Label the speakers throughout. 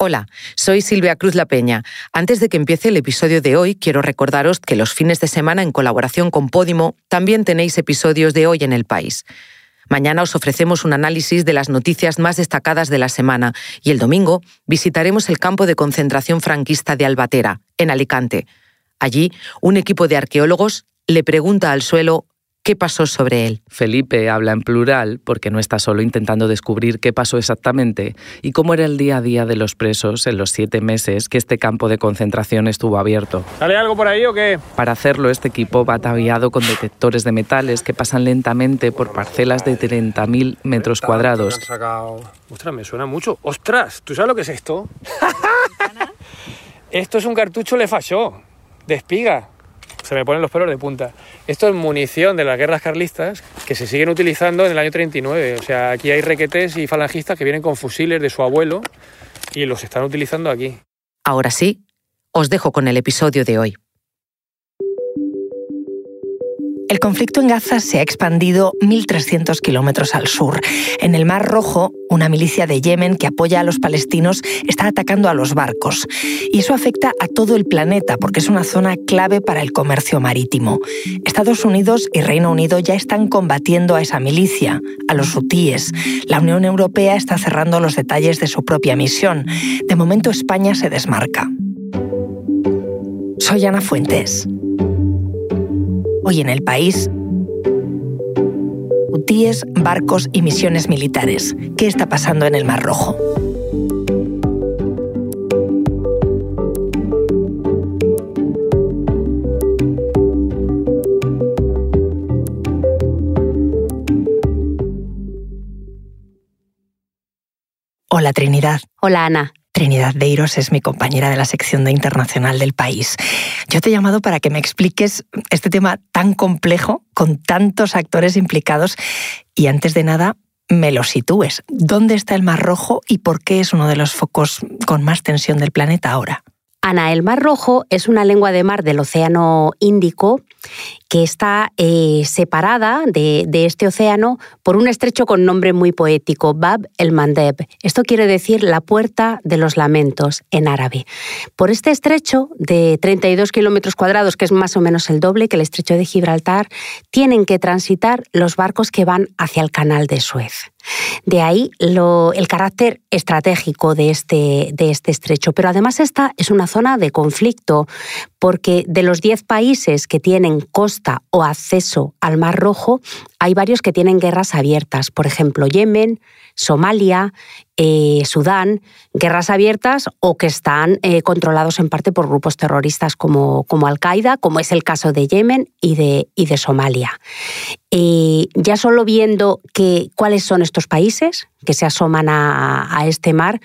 Speaker 1: Hola, soy Silvia Cruz La Peña. Antes de que empiece el episodio de hoy, quiero recordaros que los fines de semana, en colaboración con Podimo, también tenéis episodios de hoy en el país. Mañana os ofrecemos un análisis de las noticias más destacadas de la semana y el domingo visitaremos el campo de concentración franquista de Albatera, en Alicante. Allí, un equipo de arqueólogos le pregunta al suelo qué pasó sobre él.
Speaker 2: Felipe habla en plural porque no está solo intentando descubrir qué pasó exactamente y cómo era el día a día de los presos en los siete meses que este campo de concentración estuvo abierto.
Speaker 3: ¿Sale algo por ahí o qué?
Speaker 2: Para hacerlo, este equipo va ataviado con detectores de metales que pasan lentamente por parcelas de 30.000 metros cuadrados.
Speaker 3: Ostras, me suena mucho. ¡Ostras! ¿Tú sabes lo que es esto? esto es un cartucho Le Fachó, de espiga se me ponen los pelos de punta. Esto es munición de las guerras carlistas que se siguen utilizando en el año 39. O sea, aquí hay requetés y falangistas que vienen con fusiles de su abuelo y los están utilizando aquí.
Speaker 1: Ahora sí, os dejo con el episodio de hoy.
Speaker 4: El conflicto en Gaza se ha expandido 1.300 kilómetros al sur. En el Mar Rojo, una milicia de Yemen que apoya a los palestinos está atacando a los barcos. Y eso afecta a todo el planeta porque es una zona clave para el comercio marítimo. Estados Unidos y Reino Unido ya están combatiendo a esa milicia, a los hutíes. La Unión Europea está cerrando los detalles de su propia misión. De momento España se desmarca. Soy Ana Fuentes. Hoy en el país, hutíes, barcos y misiones militares. ¿Qué está pasando en el Mar Rojo? Hola Trinidad.
Speaker 5: Hola Ana.
Speaker 4: Trinidad Deiros es mi compañera de la sección de Internacional del país. Yo te he llamado para que me expliques este tema tan complejo, con tantos actores implicados, y antes de nada, me lo sitúes. ¿Dónde está el Mar Rojo y por qué es uno de los focos con más tensión del planeta ahora?
Speaker 5: Ana, el Mar Rojo es una lengua de mar del Océano Índico que está eh, separada de, este océano por un estrecho con nombre muy poético, Bab el Mandeb. Esto quiere decir la puerta de los lamentos en árabe. Por este estrecho de 32 kilómetros cuadrados, que es más o menos el doble que el estrecho de Gibraltar, tienen que transitar los barcos que van hacia el canal de Suez. De ahí el carácter estratégico de este, de este estrecho. Pero además esta es una zona de conflicto, porque de los 10 países que tienen costa o acceso al Mar Rojo, hay varios que tienen guerras abiertas. Por ejemplo, Yemen, Somalia, eh, Sudán, guerras abiertas o que están eh, controlados en parte por grupos terroristas como, como Al-Qaeda, como es el caso de Yemen y de, y de Somalia. Eh, ya solo viendo que, cuáles son estos países que se asoman a, a este mar,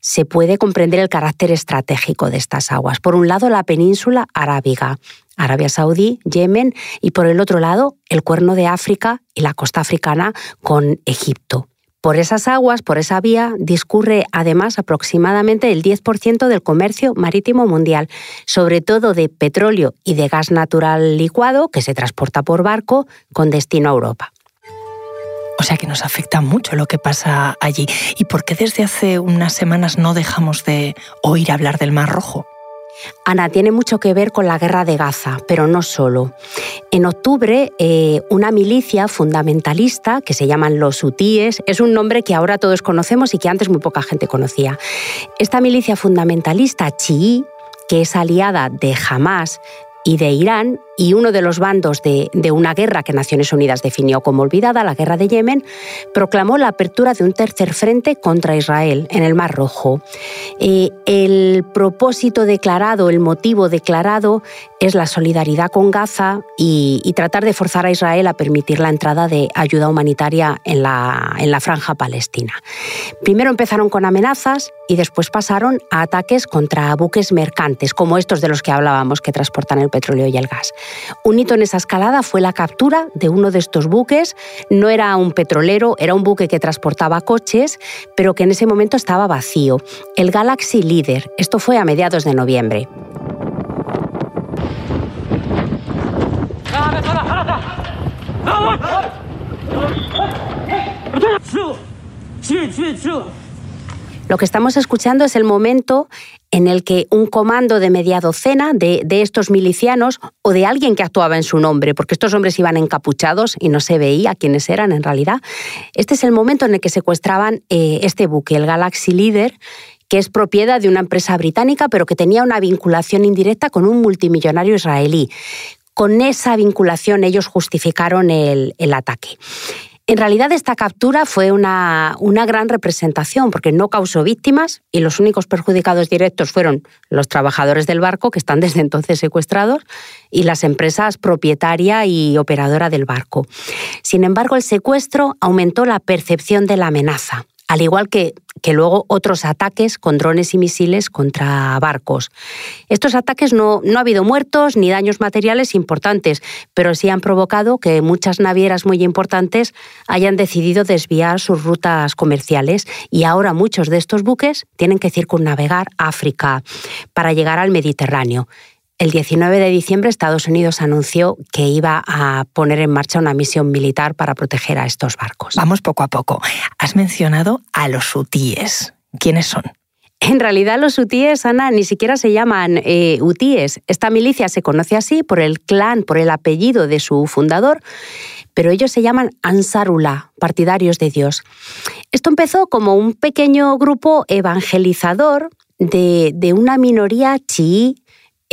Speaker 5: se puede comprender el carácter estratégico de estas aguas. Por un lado, la península arábiga, Arabia Saudí, Yemen, y por el otro lado, el Cuerno de África y la costa africana con Egipto. Por esas aguas, por esa vía, discurre además aproximadamente el 10% del comercio marítimo mundial, sobre todo de petróleo y de gas natural licuado que se transporta por barco con destino a Europa.
Speaker 4: O sea que nos afecta mucho lo que pasa allí. ¿Y por qué desde hace unas semanas no dejamos de oír hablar del Mar Rojo?
Speaker 5: Ana, tiene mucho que ver con la guerra de Gaza, pero no solo. En octubre, eh, una milicia fundamentalista, que se llaman los hutíes, es un nombre que ahora todos conocemos y que antes muy poca gente conocía. Esta milicia fundamentalista chií, que es aliada de Hamas y de Irán, y uno de los bandos de, una guerra que Naciones Unidas definió como olvidada, la guerra de Yemen, proclamó la apertura de un tercer frente contra Israel en el Mar Rojo. Eh, el propósito declarado, el motivo declarado es la solidaridad con Gaza y, tratar de forzar a Israel a permitir la entrada de ayuda humanitaria en la, en la franja palestina. Primero empezaron con amenazas y después pasaron a ataques contra buques mercantes, como estos de los que hablábamos, que transportan el petróleo y el gas. Un hito en esa escalada fue la captura de uno de estos buques. No era un petrolero, era un buque que transportaba coches, pero que en ese momento estaba vacío. El Galaxy Leader. Esto fue a mediados de noviembre. Lo que estamos escuchando es el momento en el que un comando de media docena de, estos milicianos o de alguien que actuaba en su nombre, porque estos hombres iban encapuchados y no se veía quiénes eran en realidad, este es el momento en el que secuestraban eh, este buque, el Galaxy Leader, que es propiedad de una empresa británica, pero que tenía una vinculación indirecta con un multimillonario israelí. Con esa vinculación ellos justificaron el ataque. En realidad esta captura fue una, una, gran representación porque no causó víctimas y los únicos perjudicados directos fueron los trabajadores del barco, que están desde entonces secuestrados, y las empresas propietaria y operadora del barco. Sin embargo, el secuestro aumentó la percepción de la amenaza al igual que, que, luego otros ataques con drones y misiles contra barcos. Estos ataques no, no, ha habido muertos ni daños materiales importantes, pero sí han provocado que muchas navieras muy importantes hayan decidido desviar sus rutas comerciales y ahora muchos de estos buques tienen que circunnavegar África para llegar al Mediterráneo. El 19 de diciembre Estados Unidos anunció que iba a poner en marcha una misión militar para proteger a estos barcos.
Speaker 4: Vamos poco a poco. Has mencionado a los hutíes. ¿Quiénes son?
Speaker 5: En realidad los hutíes, Ana, ni siquiera se llaman eh, hutíes. Esta milicia se conoce así por el clan, por el apellido de su fundador, pero ellos se llaman Ansarullah, partidarios de Dios. Esto empezó como un pequeño grupo evangelizador de, de una minoría chií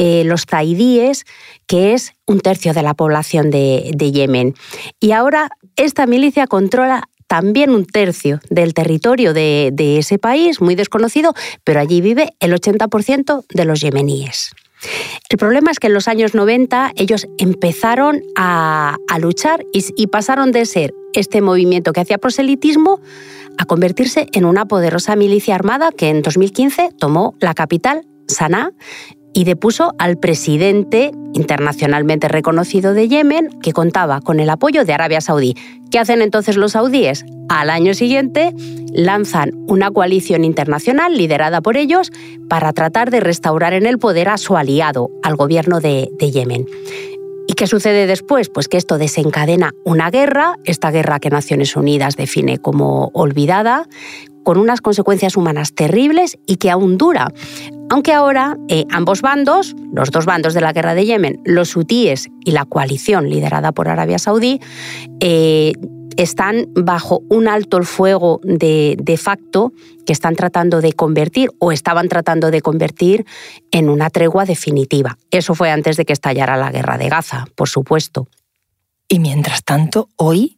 Speaker 5: eh, los zaidíes, que es un tercio de la población de, Yemen. Y ahora esta milicia controla también un tercio del territorio de, ese país, muy desconocido, pero allí vive el 80% de los yemeníes. El problema es que en los años 90 ellos empezaron a, luchar y, y, pasaron de ser este movimiento que hacía proselitismo a convertirse en una poderosa milicia armada que en 2015 tomó la capital, Sanaa, y depuso al presidente internacionalmente reconocido de Yemen, que contaba con el apoyo de Arabia Saudí. ¿Qué hacen entonces los saudíes? Al año siguiente lanzan una coalición internacional liderada por ellos para tratar de restaurar en el poder a su aliado, al gobierno de, de Yemen. ¿Y qué sucede después? Pues que esto desencadena una guerra, esta guerra que Naciones Unidas define como olvidada, con unas consecuencias humanas terribles y que aún dura. Aunque ahora eh, ambos bandos, los dos bandos de la guerra de Yemen, los hutíes y la coalición liderada por Arabia Saudí, eh, están bajo un alto el fuego de, de, facto que están tratando de convertir o estaban tratando de convertir en una tregua definitiva. Eso fue antes de que estallara la guerra de Gaza, por supuesto.
Speaker 4: Y mientras tanto, hoy,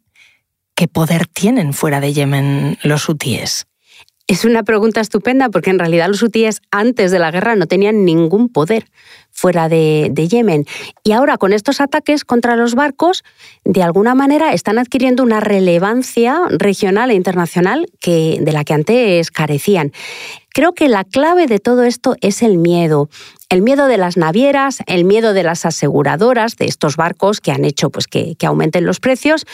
Speaker 4: ¿qué poder tienen fuera de Yemen los hutíes?
Speaker 5: Es una pregunta estupenda porque en realidad los hutíes antes de la guerra no tenían ningún poder fuera de, Yemen. Y ahora con estos ataques contra los barcos, de alguna manera están adquiriendo una relevancia regional e internacional que, de la que antes carecían. Creo que la clave de todo esto es el miedo. El miedo de las navieras, el miedo de las aseguradoras de estos barcos que han hecho pues, que, que aumenten los precios.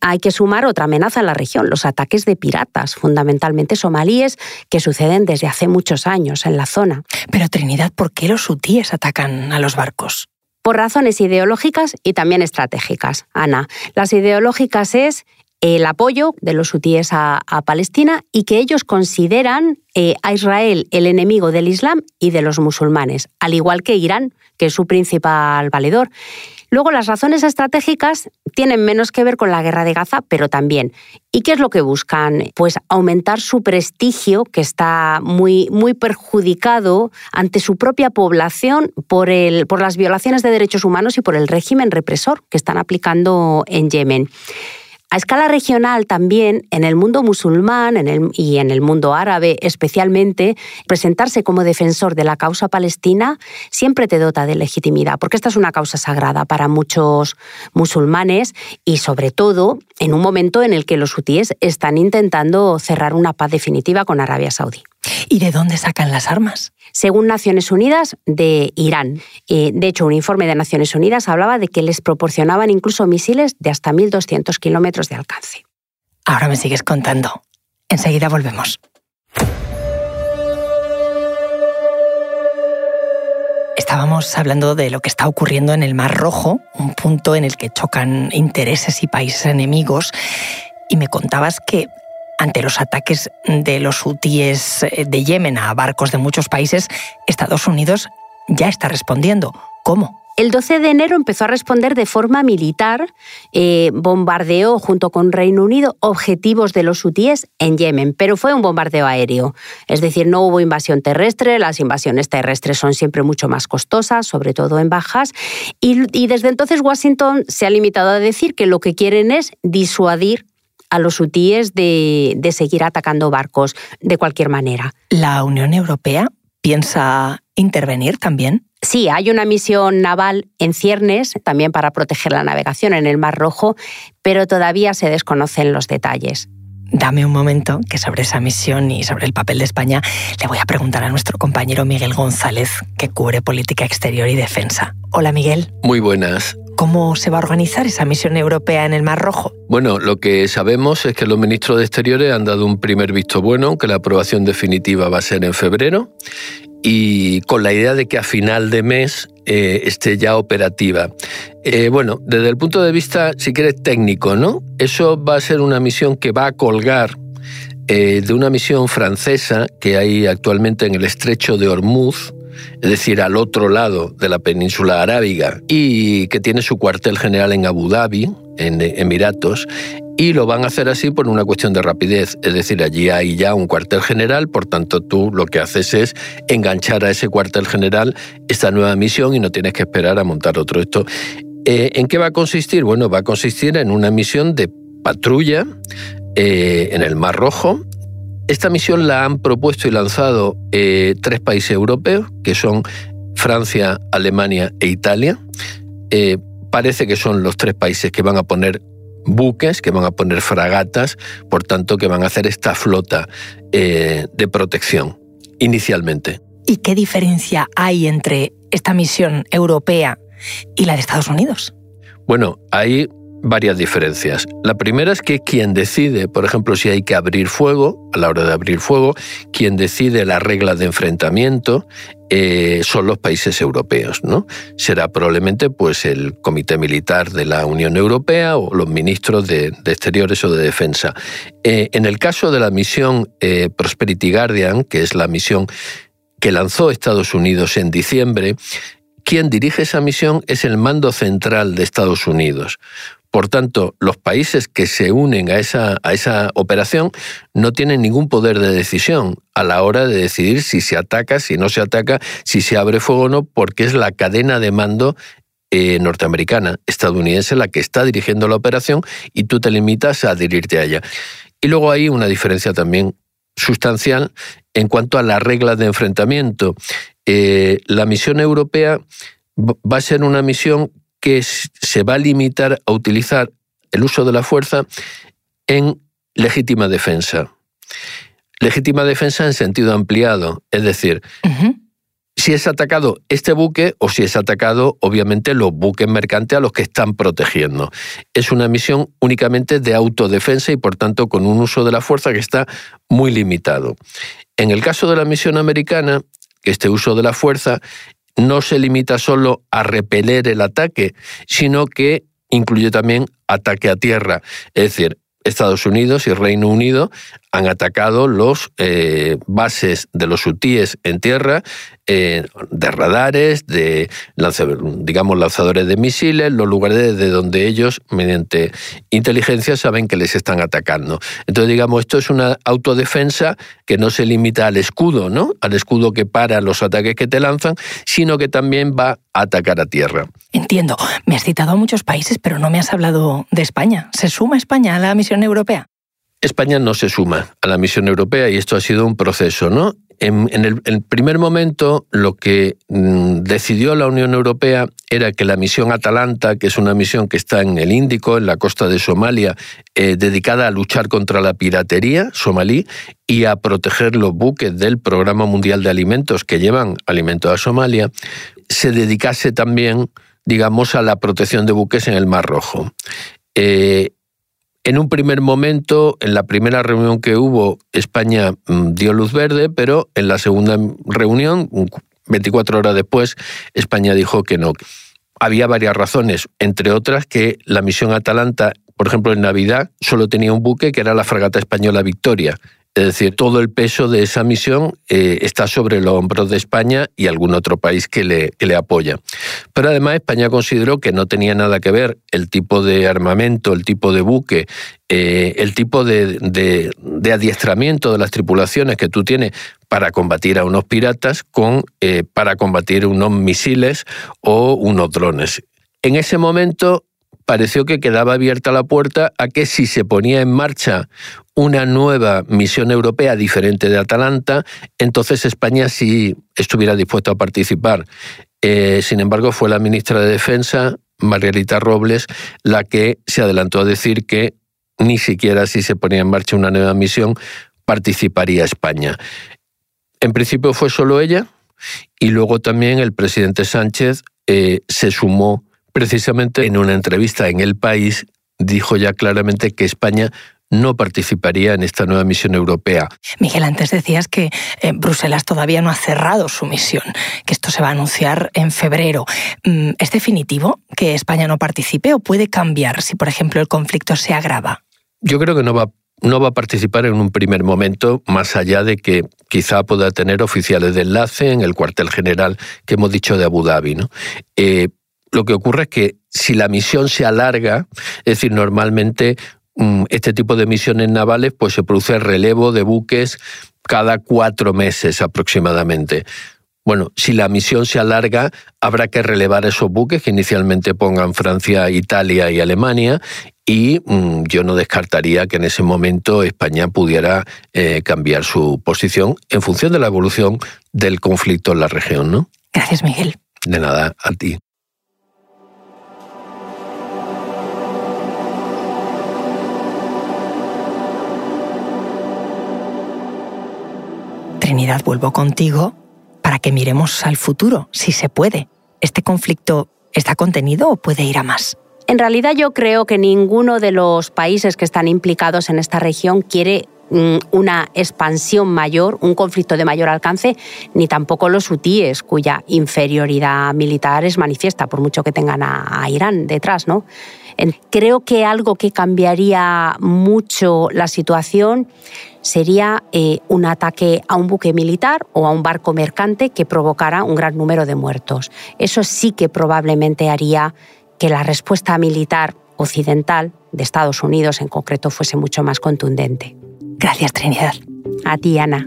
Speaker 5: Hay que sumar otra amenaza en la región, los ataques de piratas, fundamentalmente somalíes, que suceden desde hace muchos años en la zona.
Speaker 4: Pero Trinidad, ¿por qué los hutíes atacan a los barcos?
Speaker 5: Por razones ideológicas y también estratégicas, Ana. Las ideológicas es el apoyo de los hutíes a, Palestina y que ellos consideran eh, a Israel el enemigo del Islam y de los musulmanes, al igual que Irán, que es su principal valedor. Luego, las razones estratégicas tienen menos que ver con la guerra de Gaza, pero también. ¿Y qué es lo que buscan? Pues aumentar su prestigio, que está muy, muy perjudicado ante su propia población por, el, por las violaciones de derechos humanos y por el régimen represor que están aplicando en Yemen. A escala regional también, en el mundo musulmán y en el mundo árabe especialmente, presentarse como defensor de la causa palestina siempre te dota de legitimidad, porque esta es una causa sagrada para muchos musulmanes y sobre todo en un momento en el que los hutíes están intentando cerrar una paz definitiva con Arabia Saudí.
Speaker 4: ¿Y de dónde sacan las armas?
Speaker 5: Según Naciones Unidas, de Irán. Eh, de hecho, un informe de Naciones Unidas hablaba de que les proporcionaban incluso misiles de hasta 1.200 kilómetros de alcance.
Speaker 4: Ahora me sigues contando. Enseguida volvemos. Estábamos hablando de lo que está ocurriendo en el Mar Rojo, un punto en el que chocan intereses y países enemigos, y me contabas que ante los ataques de los hutíes eh, de Yemen a barcos de muchos países, Estados Unidos ya está respondiendo. ¿Cómo?
Speaker 5: El 12 de enero empezó a responder de forma militar, eh, bombardeó junto con Reino Unido objetivos de los hutíes en Yemen, pero fue un bombardeo aéreo. Es decir, no hubo invasión terrestre, las invasiones terrestres son siempre mucho más costosas, sobre todo en bajas, y, desde entonces Washington se ha limitado a decir que lo que quieren es disuadir a los hutíes de, de seguir atacando barcos de cualquier manera.
Speaker 4: ¿La Unión Europea piensa intervenir también?
Speaker 5: Sí, hay una misión naval en ciernes también para proteger la navegación en el Mar Rojo, pero todavía se desconocen los detalles.
Speaker 4: Dame un momento que sobre esa misión y sobre el papel de España le voy a preguntar a nuestro compañero Miguel González, que cubre política exterior y defensa. Hola Miguel.
Speaker 6: Muy buenas.
Speaker 4: ¿Cómo se va a organizar esa misión europea en el Mar Rojo?
Speaker 6: Bueno, lo que sabemos es que los ministros de Exteriores han dado un primer visto bueno, que la aprobación definitiva va a ser en febrero y con la idea de que a final de mes eh, esté ya operativa. Eh, bueno, desde el punto de vista, si quieres, técnico, ¿no? Eso va a ser una misión que va a colgar eh, de una misión francesa que hay actualmente en el estrecho de Hormuz, es decir, al otro lado de la península arábiga, y que tiene su cuartel general en Abu Dhabi, en Emiratos, y lo van a hacer así por una cuestión de rapidez. Es decir, allí hay ya un cuartel general, por tanto tú lo que haces es enganchar a ese cuartel general esta nueva misión y no tienes que esperar a montar otro. Esto, eh, ¿En qué va a consistir? Bueno, va a consistir en una misión de patrulla eh, en el Mar Rojo. Esta misión la han propuesto y lanzado eh, tres países europeos, que son Francia, Alemania e Italia. parece que son los tres países que van a poner buques, que van a poner fragatas, por tanto que van a hacer esta flota eh, de protección inicialmente.
Speaker 4: ¿Y qué diferencia hay entre esta misión europea y la de Estados Unidos?
Speaker 6: Bueno, hay varias diferencias. La primera es que quien decide, por ejemplo, si hay que abrir fuego, a la hora de abrir fuego, quien decide las reglas de enfrentamiento eh, son los países europeos, ¿no? Será probablemente pues el Comité Militar de la Unión Europea o los ministros de, Exteriores o de Defensa. Eh, en el caso de la misión eh, Prosperity Guardian, que es la misión que lanzó Estados Unidos en diciembre, quien dirige esa misión es el mando central de Estados Unidos. Por tanto, los países que se unen a esa, a esa operación no tienen ningún poder de decisión a la hora de decidir si se ataca, si no se ataca, si se abre fuego o no, porque es la cadena de mando eh, norteamericana, estadounidense, la que está dirigiendo la operación y tú te limitas a adherirte a ella. Y luego hay una diferencia también sustancial en cuanto a las reglas de enfrentamiento. Eh, la misión europea va a ser una misión que se va a limitar a utilizar el uso de la fuerza en legítima defensa. Legítima defensa en sentido ampliado, es decir, si es atacado este buque o si es atacado, obviamente, los buques mercantes a los que están protegiendo. Es una misión únicamente de autodefensa y, por tanto, con un uso de la fuerza que está muy limitado. En el caso de la misión americana, este uso de la fuerza no se limita solo a repeler el ataque, sino que incluye también ataque a tierra. Es decir, Estados Unidos y Reino Unido han atacado los eh, bases de los hutíes en tierra eh, de radares, de digamos lanzadores de misiles, los lugares de donde ellos, mediante inteligencia, saben que les están atacando. Entonces, digamos, esto es una autodefensa que no se limita al escudo, ¿no? Al escudo que para los ataques que te lanzan, sino que también va a atacar a tierra.
Speaker 4: Entiendo. Me has citado a muchos países, pero no me has hablado de España. ¿Se suma España a la misión europea?
Speaker 6: España no se suma a la misión europea y esto ha sido un proceso, ¿no? En, el, primer momento, lo que mm, decidió la Unión Europea era que la misión Atalanta, que es una misión que está en el Índico, en la costa de Somalia, eh, dedicada a luchar contra la piratería somalí y a proteger los buques del Programa Mundial de Alimentos que llevan alimentos a Somalia, se dedicase también, digamos, a la protección de buques en el Mar Rojo. Eh, en un primer momento, en la primera reunión que hubo, España mm, dio luz verde, pero en la segunda reunión, 24 horas después, España dijo que no. Había varias razones, entre otras que la misión Atalanta Por ejemplo, en Navidad solo tenía un buque que era la fragata española Victoria. Es decir, todo el peso de esa misión eh, está sobre los hombros de España y algún otro país que le, apoya. Pero además España consideró que no tenía nada que ver el tipo de armamento, el tipo de buque, eh, el tipo de, de, adiestramiento de las tripulaciones que tú tienes para combatir a unos piratas con eh, para combatir unos misiles o unos drones. En ese momento pareció que quedaba abierta la puerta a que si se ponía en marcha una nueva misión europea diferente de Atalanta, entonces España sí estuviera dispuesta a participar. Eh, sin embargo, fue la ministra de Defensa, Margarita Robles, la que se adelantó a decir que ni siquiera si se ponía en marcha una nueva misión participaría España. En principio fue solo ella y luego también el presidente Sánchez eh, se sumó precisamente en una entrevista en El País, dijo ya claramente que España no participaría en esta nueva misión europea.
Speaker 4: Miguel, antes decías que eh, Bruselas todavía no ha cerrado su misión, que esto se va a anunciar en febrero. Mm, ¿Es definitivo que España no participe o puede cambiar si, por ejemplo, el conflicto se agrava?
Speaker 6: Yo creo que no va no va a participar en un primer momento, más allá de que quizá pueda tener oficiales de enlace en el cuartel general que hemos dicho de Abu Dhabi. ¿no? Eh, lo que ocurre es que si la misión se alarga, es decir, normalmente Mm, este tipo de misiones navales, pues se produce relevo de buques cada cuatro meses aproximadamente. Bueno, si la misión se alarga, habrá que relevar esos buques que inicialmente pongan Francia, Italia y Alemania y mm, yo no descartaría que en ese momento España pudiera eh, cambiar su posición en función de la evolución del conflicto en la región, ¿no?
Speaker 4: Gracias, Miguel.
Speaker 6: De nada, a ti.
Speaker 4: Trinidad, vuelvo contigo para que miremos al futuro, si se puede. ¿Este conflicto está contenido o puede ir a más?
Speaker 5: En realidad yo creo que ninguno de los países que están implicados en esta región quiere mm, una expansión mayor, un conflicto de mayor alcance, ni tampoco los hutíes, cuya inferioridad militar es manifiesta, por mucho que tengan a, a Irán detrás, ¿no? Creo que algo que cambiaría mucho la situación sería eh, un ataque a un buque militar o a un barco mercante que provocara un gran número de muertos. Eso sí que probablemente haría que la respuesta militar occidental, de Estados Unidos en concreto, fuese mucho más contundente.
Speaker 4: Gracias, Trinidad.
Speaker 5: A ti, Ana.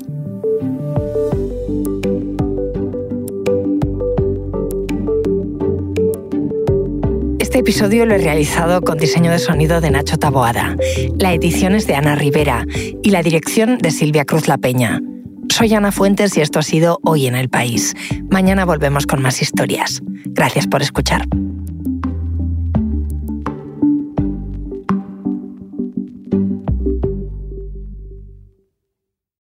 Speaker 4: Este episodio lo he realizado con diseño de sonido de Nacho Taboada. La edición es de Ana Rivera y la dirección de Silvia Cruz La Peña. Soy Ana Fuentes y esto ha sido Hoy en el País. Mañana volvemos con más historias. Gracias por escuchar.